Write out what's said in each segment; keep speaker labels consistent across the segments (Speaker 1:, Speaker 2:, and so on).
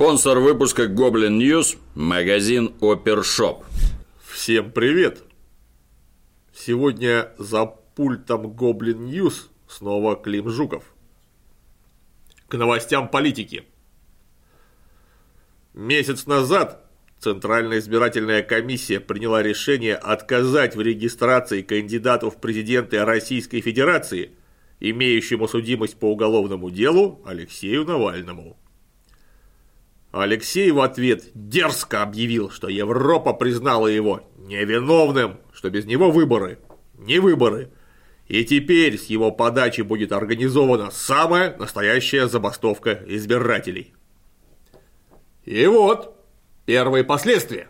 Speaker 1: Спонсор выпуска Goblin News – магазин Опершоп.
Speaker 2: Всем привет! Сегодня за пультом Goblin News снова Клим Жуков. К новостям политики. Месяц назад Центральная избирательная комиссия приняла решение отказать в регистрации кандидату в президенты Российской Федерации, имеющему судимость по уголовному делу Алексею Навальному. Алексей в ответ дерзко объявил, что Европа признала его невиновным, что без него выборы, не выборы. И теперь с его подачи будет организована самая настоящая забастовка избирателей. И вот первые последствия.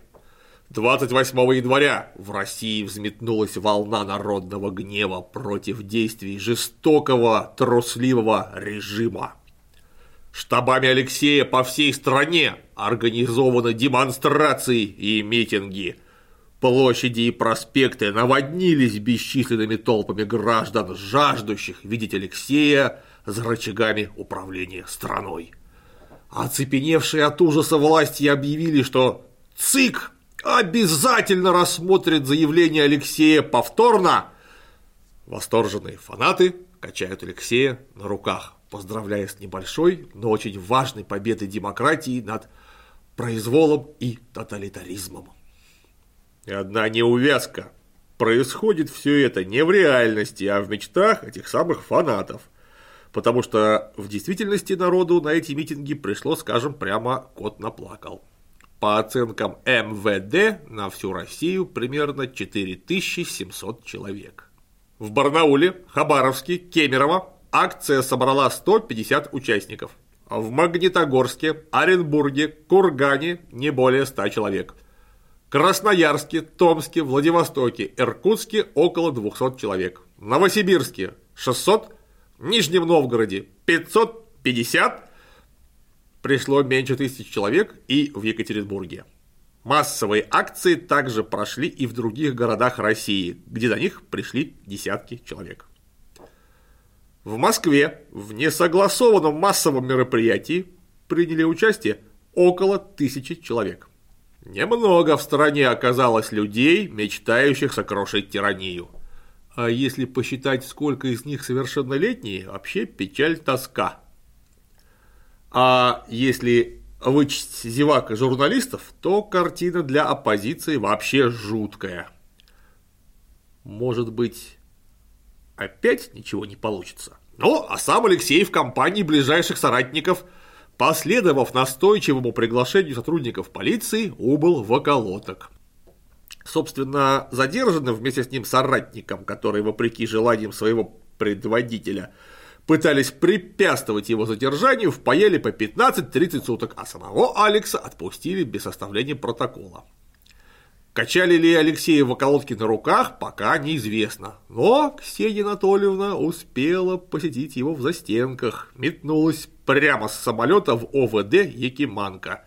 Speaker 2: 28 января в России взметнулась волна народного гнева против действий жестокого, трусливого режима. Штабами Алексея по всей стране организованы демонстрации и митинги. Площади и проспекты наводнились бесчисленными толпами граждан, жаждущих видеть Алексея за рычагами управления страной. Оцепеневшие от ужаса власти объявили, что ЦИК обязательно рассмотрит заявление Алексея повторно. Восторженные фанаты качают Алексея на руках поздравляя с небольшой, но очень важной победой демократии над произволом и тоталитаризмом. И одна неувязка. Происходит все это не в реальности, а в мечтах этих самых фанатов. Потому что в действительности народу на эти митинги пришло, скажем, прямо кот наплакал. По оценкам МВД на всю Россию примерно 4700 человек. В Барнауле, Хабаровске, Кемерово, Акция собрала 150 участников. В Магнитогорске, Оренбурге, Кургане не более 100 человек. Красноярске, Томске, Владивостоке, Иркутске около 200 человек. Новосибирске 600, Нижнем Новгороде 550, пришло меньше тысяч человек и в Екатеринбурге. Массовые акции также прошли и в других городах России, где до них пришли десятки человек. В Москве в несогласованном массовом мероприятии приняли участие около тысячи человек. Немного в стране оказалось людей, мечтающих сокрушить тиранию. А если посчитать, сколько из них совершеннолетние, вообще печаль тоска. А если вычесть зевак и журналистов, то картина для оппозиции вообще жуткая. Может быть, опять ничего не получится. Ну, а сам Алексей в компании ближайших соратников, последовав настойчивому приглашению сотрудников полиции, убыл в околоток. Собственно, задержанным вместе с ним соратникам, которые, вопреки желаниям своего предводителя, пытались препятствовать его задержанию, впаяли по 15-30 суток, а самого Алекса отпустили без составления протокола. Качали ли Алексея в околотке на руках, пока неизвестно. Но Ксения Анатольевна успела посетить его в застенках, метнулась прямо с самолета в ОВД Якиманка.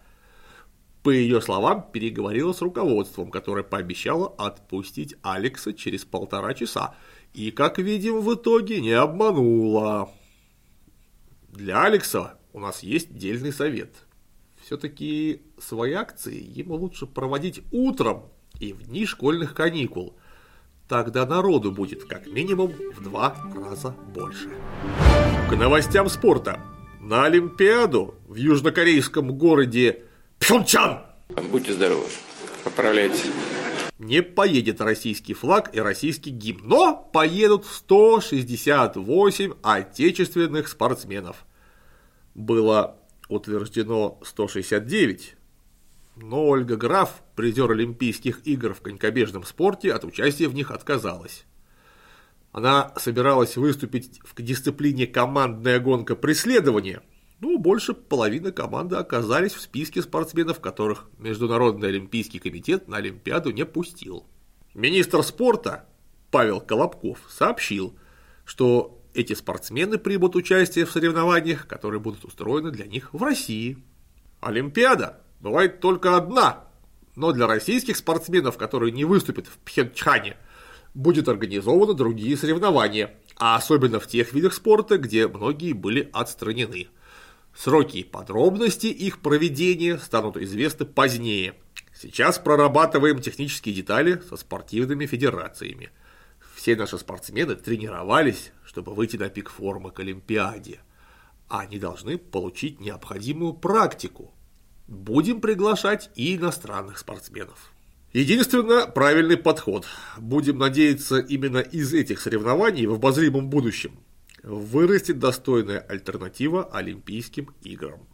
Speaker 2: По ее словам, переговорила с руководством, которое пообещало отпустить Алекса через полтора часа. И, как видим, в итоге не обманула. Для Алекса у нас есть дельный совет. Все-таки свои акции ему лучше проводить утром, и в дни школьных каникул. Тогда народу будет как минимум в два раза больше. К новостям спорта. На Олимпиаду в южнокорейском городе Пхенчан
Speaker 3: Будьте здоровы, поправляйтесь.
Speaker 2: Не поедет российский флаг и российский гимн, но поедут 168 отечественных спортсменов. Было утверждено 169, но Ольга Граф, призер Олимпийских игр в конькобежном спорте, от участия в них отказалась. Она собиралась выступить в дисциплине командная гонка преследования, но больше половины команды оказались в списке спортсменов, которых Международный Олимпийский комитет на Олимпиаду не пустил. Министр спорта Павел Колобков сообщил, что эти спортсмены примут участие в соревнованиях, которые будут устроены для них в России. Олимпиада бывает только одна, но для российских спортсменов, которые не выступят в Пхенчхане, будет организованы другие соревнования, а особенно в тех видах спорта, где многие были отстранены. Сроки и подробности их проведения станут известны позднее. Сейчас прорабатываем технические детали со спортивными федерациями. Все наши спортсмены тренировались, чтобы выйти на пик формы к Олимпиаде. Они должны получить необходимую практику. Будем приглашать и иностранных спортсменов. Единственно правильный подход. Будем надеяться, именно из этих соревнований в обозримом будущем вырастет достойная альтернатива Олимпийским играм.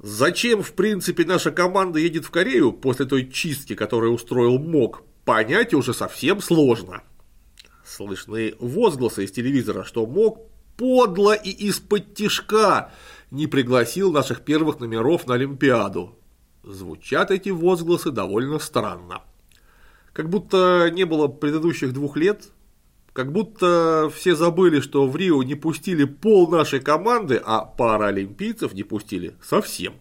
Speaker 2: Зачем, в принципе, наша команда едет в Корею после той чистки, которую устроил МОК, понять уже совсем сложно. Слышны возгласы из телевизора, что МОК подло и из-под тишка не пригласил наших первых номеров на Олимпиаду. Звучат эти возгласы довольно странно. Как будто не было предыдущих двух лет, как будто все забыли, что в Рио не пустили пол нашей команды, а паралимпийцев не пустили совсем.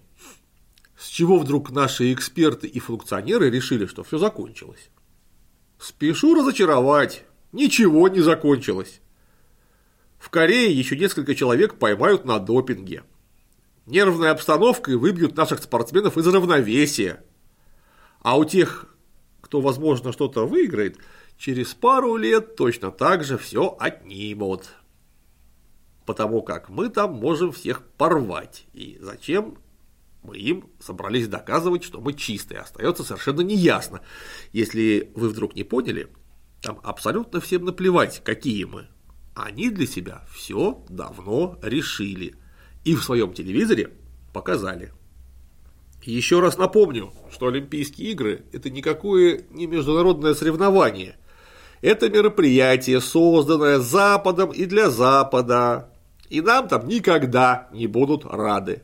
Speaker 2: С чего вдруг наши эксперты и функционеры решили, что все закончилось? Спешу разочаровать, ничего не закончилось. В Корее еще несколько человек поймают на допинге. Нервной обстановкой выбьют наших спортсменов из равновесия. А у тех, кто, возможно, что-то выиграет – через пару лет точно так же все отнимут. Потому как мы там можем всех порвать. И зачем мы им собрались доказывать, что мы чистые, остается совершенно неясно. Если вы вдруг не поняли, там абсолютно всем наплевать, какие мы. Они для себя все давно решили. И в своем телевизоре показали. Еще раз напомню, что Олимпийские игры – это никакое не международное соревнование – это мероприятие, созданное Западом и для Запада. И нам там никогда не будут рады.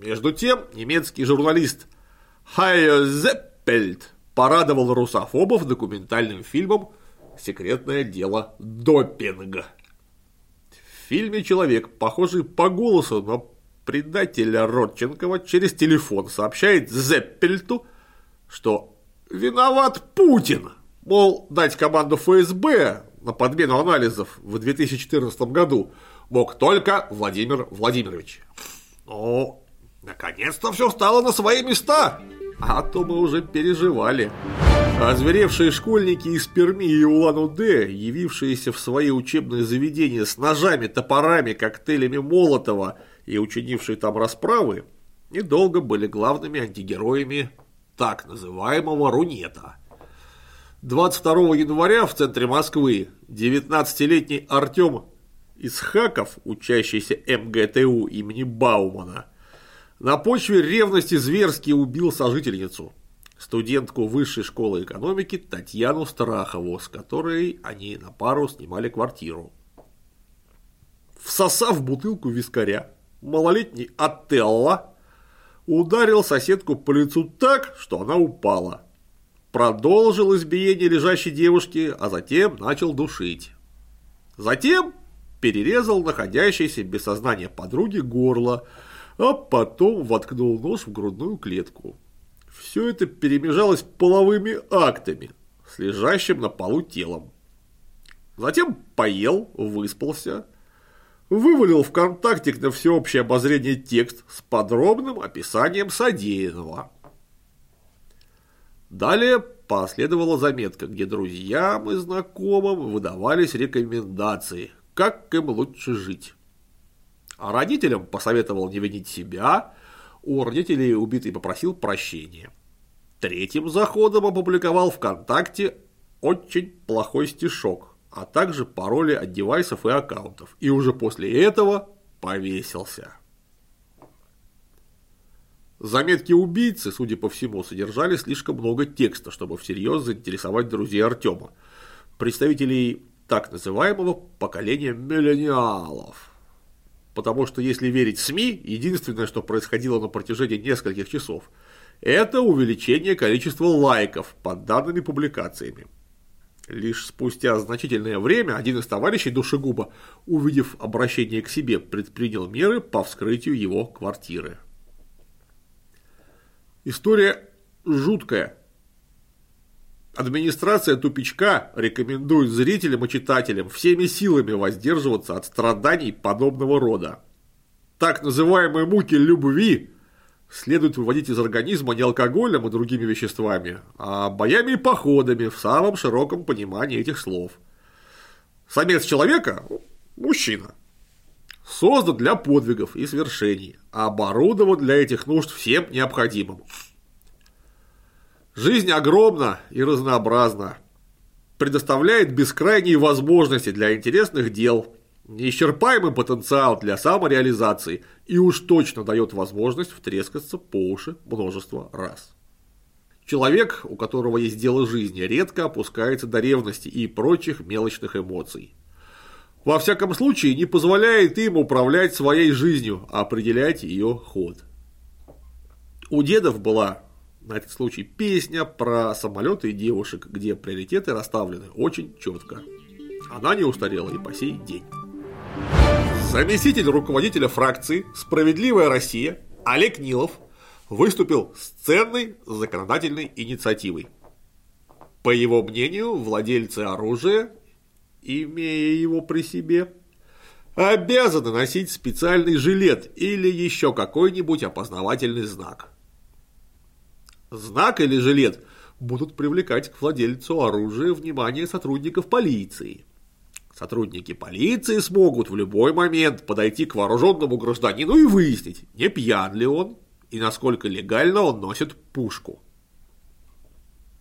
Speaker 2: Между тем, немецкий журналист Хайо Зеппельд порадовал русофобов документальным фильмом «Секретное дело допинга». В фильме человек, похожий по голосу на предателя Родченкова, через телефон сообщает Зеппельту, что виноват Путин – Мол, дать команду ФСБ на подмену анализов в 2014 году мог только Владимир Владимирович. Ну, наконец-то все стало на свои места, а то мы уже переживали. Озверевшие школьники из Перми и Улан-Удэ, явившиеся в свои учебные заведения с ножами, топорами, коктейлями Молотова и учинившие там расправы, недолго были главными антигероями так называемого Рунета – 22 января в центре Москвы 19-летний Артем Исхаков, учащийся МГТУ имени Баумана, на почве ревности зверски убил сожительницу, студентку высшей школы экономики Татьяну Страхову, с которой они на пару снимали квартиру. Всосав бутылку вискаря, малолетний Ателла ударил соседку по лицу так, что она упала – продолжил избиение лежащей девушки, а затем начал душить. Затем перерезал находящейся без сознания подруги горло, а потом воткнул нож в грудную клетку. Все это перемежалось половыми актами с лежащим на полу телом. Затем поел, выспался, вывалил в контактик на всеобщее обозрение текст с подробным описанием содеянного. Далее последовала заметка, где друзьям и знакомым выдавались рекомендации, как им лучше жить. А родителям посоветовал не винить себя, у родителей убитый попросил прощения. Третьим заходом опубликовал ВКонтакте очень плохой стишок, а также пароли от девайсов и аккаунтов, и уже после этого повесился. Заметки убийцы, судя по всему, содержали слишком много текста, чтобы всерьез заинтересовать друзей Артема, представителей так называемого поколения миллениалов. Потому что, если верить СМИ, единственное, что происходило на протяжении нескольких часов, это увеличение количества лайков под данными публикациями. Лишь спустя значительное время один из товарищей душегуба, увидев обращение к себе, предпринял меры по вскрытию его квартиры. История жуткая. Администрация тупичка рекомендует зрителям и читателям всеми силами воздерживаться от страданий подобного рода. Так называемые муки любви следует выводить из организма не алкоголем и другими веществами, а боями и походами в самом широком понимании этих слов. Самец человека – мужчина. Создан для подвигов и свершений, оборудован для этих нужд всем необходимым. Жизнь огромна и разнообразна, предоставляет бескрайние возможности для интересных дел, неисчерпаемый потенциал для самореализации и уж точно дает возможность втрескаться по уши множество раз. Человек, у которого есть дело жизни, редко опускается до ревности и прочих мелочных эмоций. Во всяком случае, не позволяет им управлять своей жизнью, а определять ее ход. У дедов была на этот случай песня про самолеты и девушек, где приоритеты расставлены очень четко. Она не устарела и по сей день. Заместитель руководителя фракции «Справедливая Россия» Олег Нилов выступил с ценной законодательной инициативой. По его мнению, владельцы оружия, имея его при себе, обязаны носить специальный жилет или еще какой-нибудь опознавательный знак. Знак или жилет будут привлекать к владельцу оружия внимание сотрудников полиции – Сотрудники полиции смогут в любой момент подойти к вооруженному гражданину и выяснить, не пьян ли он и насколько легально он носит пушку.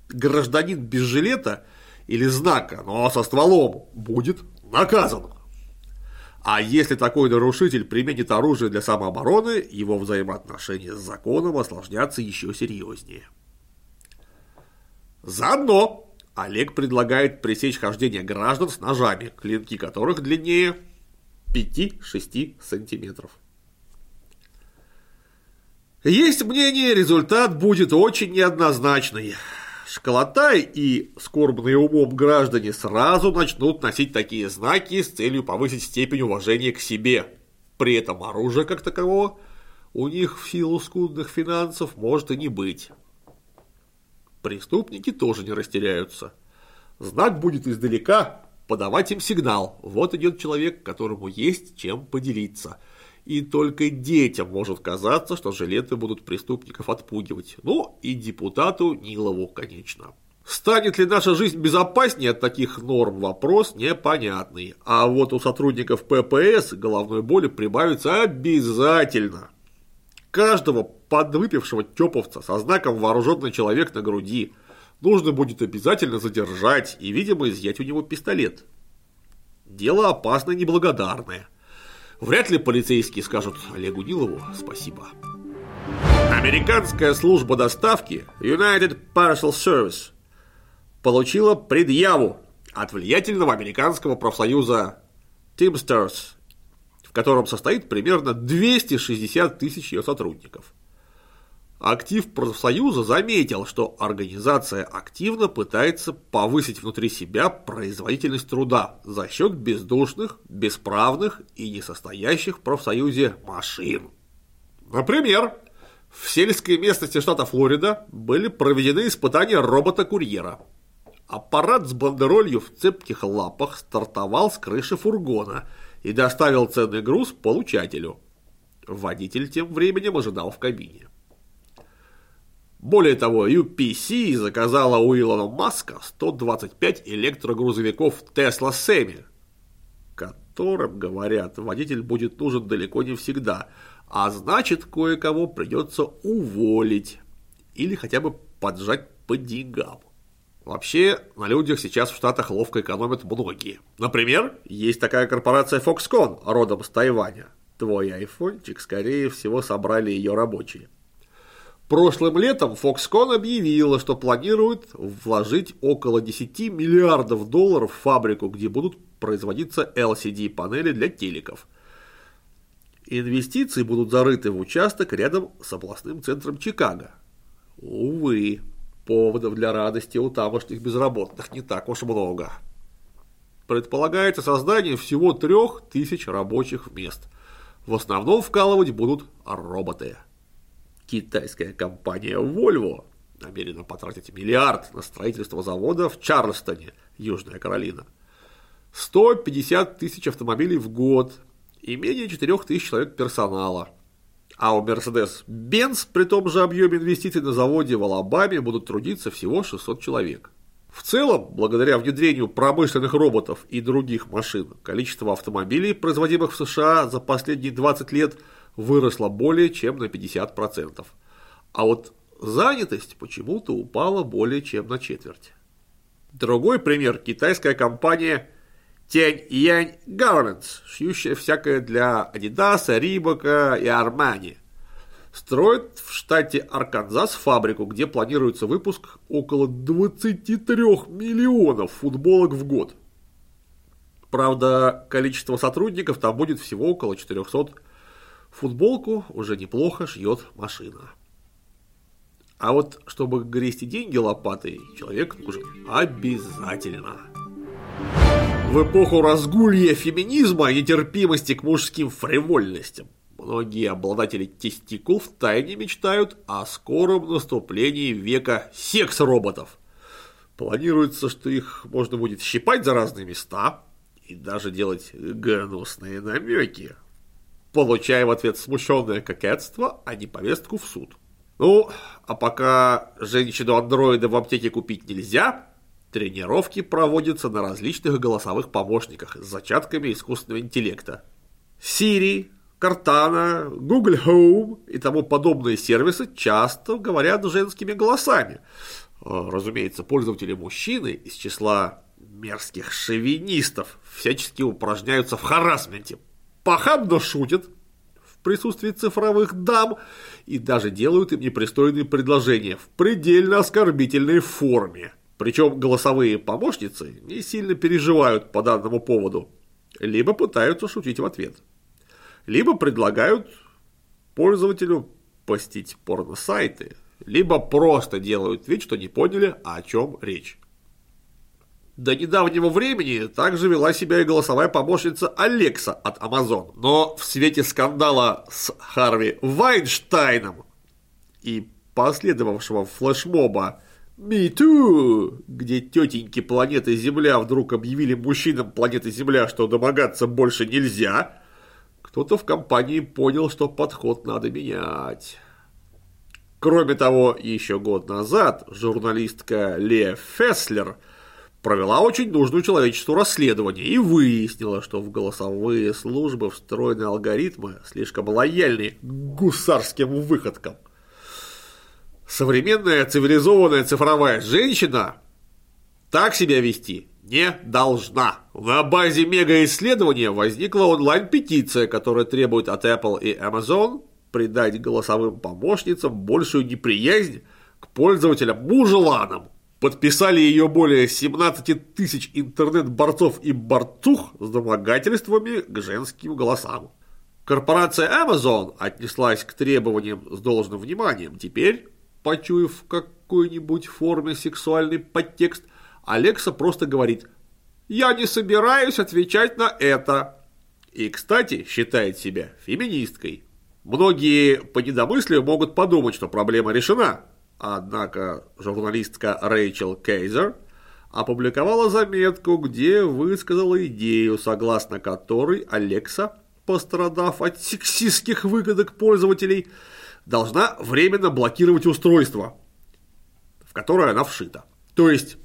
Speaker 2: Гражданин без жилета или знака, но со стволом, будет наказан. А если такой нарушитель применит оружие для самообороны, его взаимоотношения с законом осложнятся еще серьезнее. Заодно Олег предлагает пресечь хождение граждан с ножами, клинки которых длиннее 5-6 сантиметров. Есть мнение, результат будет очень неоднозначный. Школотай и скорбные умом граждане сразу начнут носить такие знаки с целью повысить степень уважения к себе. При этом оружия как такового у них в силу скудных финансов может и не быть. Преступники тоже не растеряются. Знак будет издалека подавать им сигнал. Вот идет человек, которому есть чем поделиться. И только детям может казаться, что жилеты будут преступников отпугивать. Ну и депутату Нилову, конечно. Станет ли наша жизнь безопаснее от таких норм, вопрос непонятный. А вот у сотрудников ППС головной боли прибавится обязательно. Каждого подвыпившего тёповца со знаком «вооруженный человек» на груди нужно будет обязательно задержать и, видимо, изъять у него пистолет. Дело опасное и неблагодарное. Вряд ли полицейские скажут Олегу Нилову спасибо. Американская служба доставки United Parcel Service получила предъяву от влиятельного американского профсоюза Teamsters, в котором состоит примерно 260 тысяч ее сотрудников – Актив профсоюза заметил, что организация активно пытается повысить внутри себя производительность труда за счет бездушных, бесправных и несостоящих в профсоюзе машин. Например, в сельской местности штата Флорида были проведены испытания робота-курьера. Аппарат с бандеролью в цепких лапах стартовал с крыши фургона и доставил ценный груз получателю. Водитель тем временем ожидал в кабине. Более того, UPC заказала у Илона Маска 125 электрогрузовиков Tesla Semi, которым, говорят, водитель будет нужен далеко не всегда, а значит, кое-кого придется уволить или хотя бы поджать по деньгам. Вообще, на людях сейчас в Штатах ловко экономят многие. Например, есть такая корпорация Foxconn, родом с Тайваня. Твой айфончик, скорее всего, собрали ее рабочие. Прошлым летом Foxconn объявила, что планирует вложить около 10 миллиардов долларов в фабрику, где будут производиться LCD-панели для телеков. Инвестиции будут зарыты в участок рядом с областным центром Чикаго. Увы, поводов для радости у тамошних безработных не так уж много. Предполагается создание всего трех тысяч рабочих мест. В основном вкалывать будут роботы китайская компания Volvo намерена потратить миллиард на строительство завода в Чарльстоне, Южная Каролина. 150 тысяч автомобилей в год и менее 4 тысяч человек персонала. А у Mercedes-Benz при том же объеме инвестиций на заводе в Алабаме будут трудиться всего 600 человек. В целом, благодаря внедрению промышленных роботов и других машин, количество автомобилей, производимых в США за последние 20 лет, выросло более чем на 50%. А вот занятость почему-то упала более чем на четверть. Другой пример – китайская компания Тянь-Янь Garments, шьющая всякое для Adidas, Рибака и Армани. Строит в штате Арканзас фабрику, где планируется выпуск около 23 миллионов футболок в год. Правда, количество сотрудников там будет всего около 400. Футболку уже неплохо шьет машина. А вот чтобы грести деньги лопатой, человек нужен обязательно. В эпоху разгулья феминизма и нетерпимости к мужским фривольностям многие обладатели тестикул втайне мечтают о скором наступлении века секс-роботов. Планируется, что их можно будет щипать за разные места и даже делать гнусные намеки, получая в ответ смущенное кокетство, а не повестку в суд. Ну, а пока женщину-андроида в аптеке купить нельзя, тренировки проводятся на различных голосовых помощниках с зачатками искусственного интеллекта. Siri, Cortana, Google Home и тому подобные сервисы часто говорят женскими голосами. А, разумеется, пользователи мужчины из числа мерзких шовинистов всячески упражняются в харасменте. Похабно шутят, присутствии цифровых дам и даже делают им непристойные предложения в предельно оскорбительной форме. Причем голосовые помощницы не сильно переживают по данному поводу, либо пытаются шутить в ответ, либо предлагают пользователю постить порно-сайты, либо просто делают вид, что не поняли, о чем речь. До недавнего времени также вела себя и голосовая помощница Алекса от Amazon. Но в свете скандала с Харви Вайнштейном и последовавшего флешмоба Me Too, где тетеньки планеты Земля вдруг объявили мужчинам планеты Земля, что домогаться больше нельзя, кто-то в компании понял, что подход надо менять. Кроме того, еще год назад журналистка Лея Феслер – провела очень нужную человечеству расследование и выяснила, что в голосовые службы встроены алгоритмы, слишком лояльны к гусарским выходкам. Современная цивилизованная цифровая женщина так себя вести не должна. На базе мегаисследования возникла онлайн-петиция, которая требует от Apple и Amazon придать голосовым помощницам большую неприязнь к пользователям мужеланам Подписали ее более 17 тысяч интернет-борцов и борцух с домогательствами к женским голосам. Корпорация Amazon отнеслась к требованиям с должным вниманием. Теперь, почуяв в какой-нибудь форме сексуальный подтекст, Алекса просто говорит «Я не собираюсь отвечать на это». И, кстати, считает себя феминисткой. Многие по недомыслию могут подумать, что проблема решена, Однако журналистка Рэйчел Кейзер опубликовала заметку, где высказала идею, согласно которой Алекса, пострадав от сексистских выгодок пользователей, должна временно блокировать устройство, в которое она вшита. То есть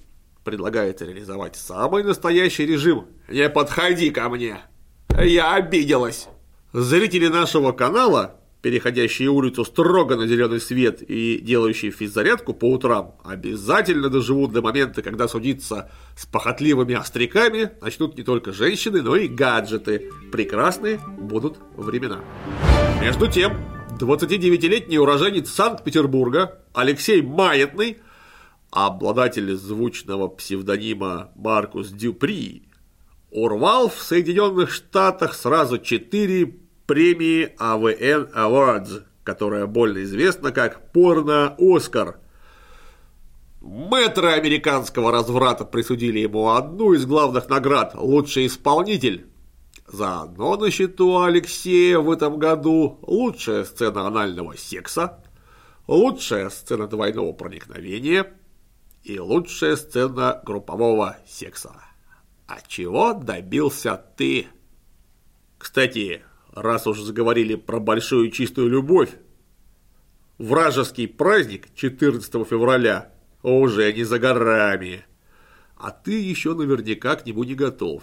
Speaker 2: предлагается реализовать самый настоящий режим «Не подходи ко мне! Я обиделась!» Зрители нашего канала переходящие улицу строго на зеленый свет и делающие физзарядку по утрам, обязательно доживут до момента, когда судиться с похотливыми остряками начнут не только женщины, но и гаджеты. Прекрасные будут времена. Между тем, 29-летний уроженец Санкт-Петербурга Алексей Маятный, обладатель звучного псевдонима Маркус Дюпри, урвал в Соединенных Штатах сразу четыре премии AVN Awards, которая больно известна как «Порно-Оскар». Мэтры американского разврата присудили ему одну из главных наград – «Лучший исполнитель». Заодно на счету Алексея в этом году лучшая сцена анального секса, лучшая сцена двойного проникновения и лучшая сцена группового секса. А чего добился ты? Кстати, раз уж заговорили про большую чистую любовь, вражеский праздник 14 февраля уже не за горами. А ты еще наверняка к нему не готов.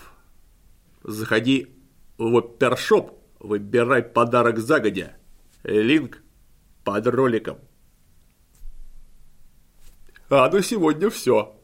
Speaker 2: Заходи в опершоп, выбирай подарок загодя. Линк под роликом. А на сегодня все.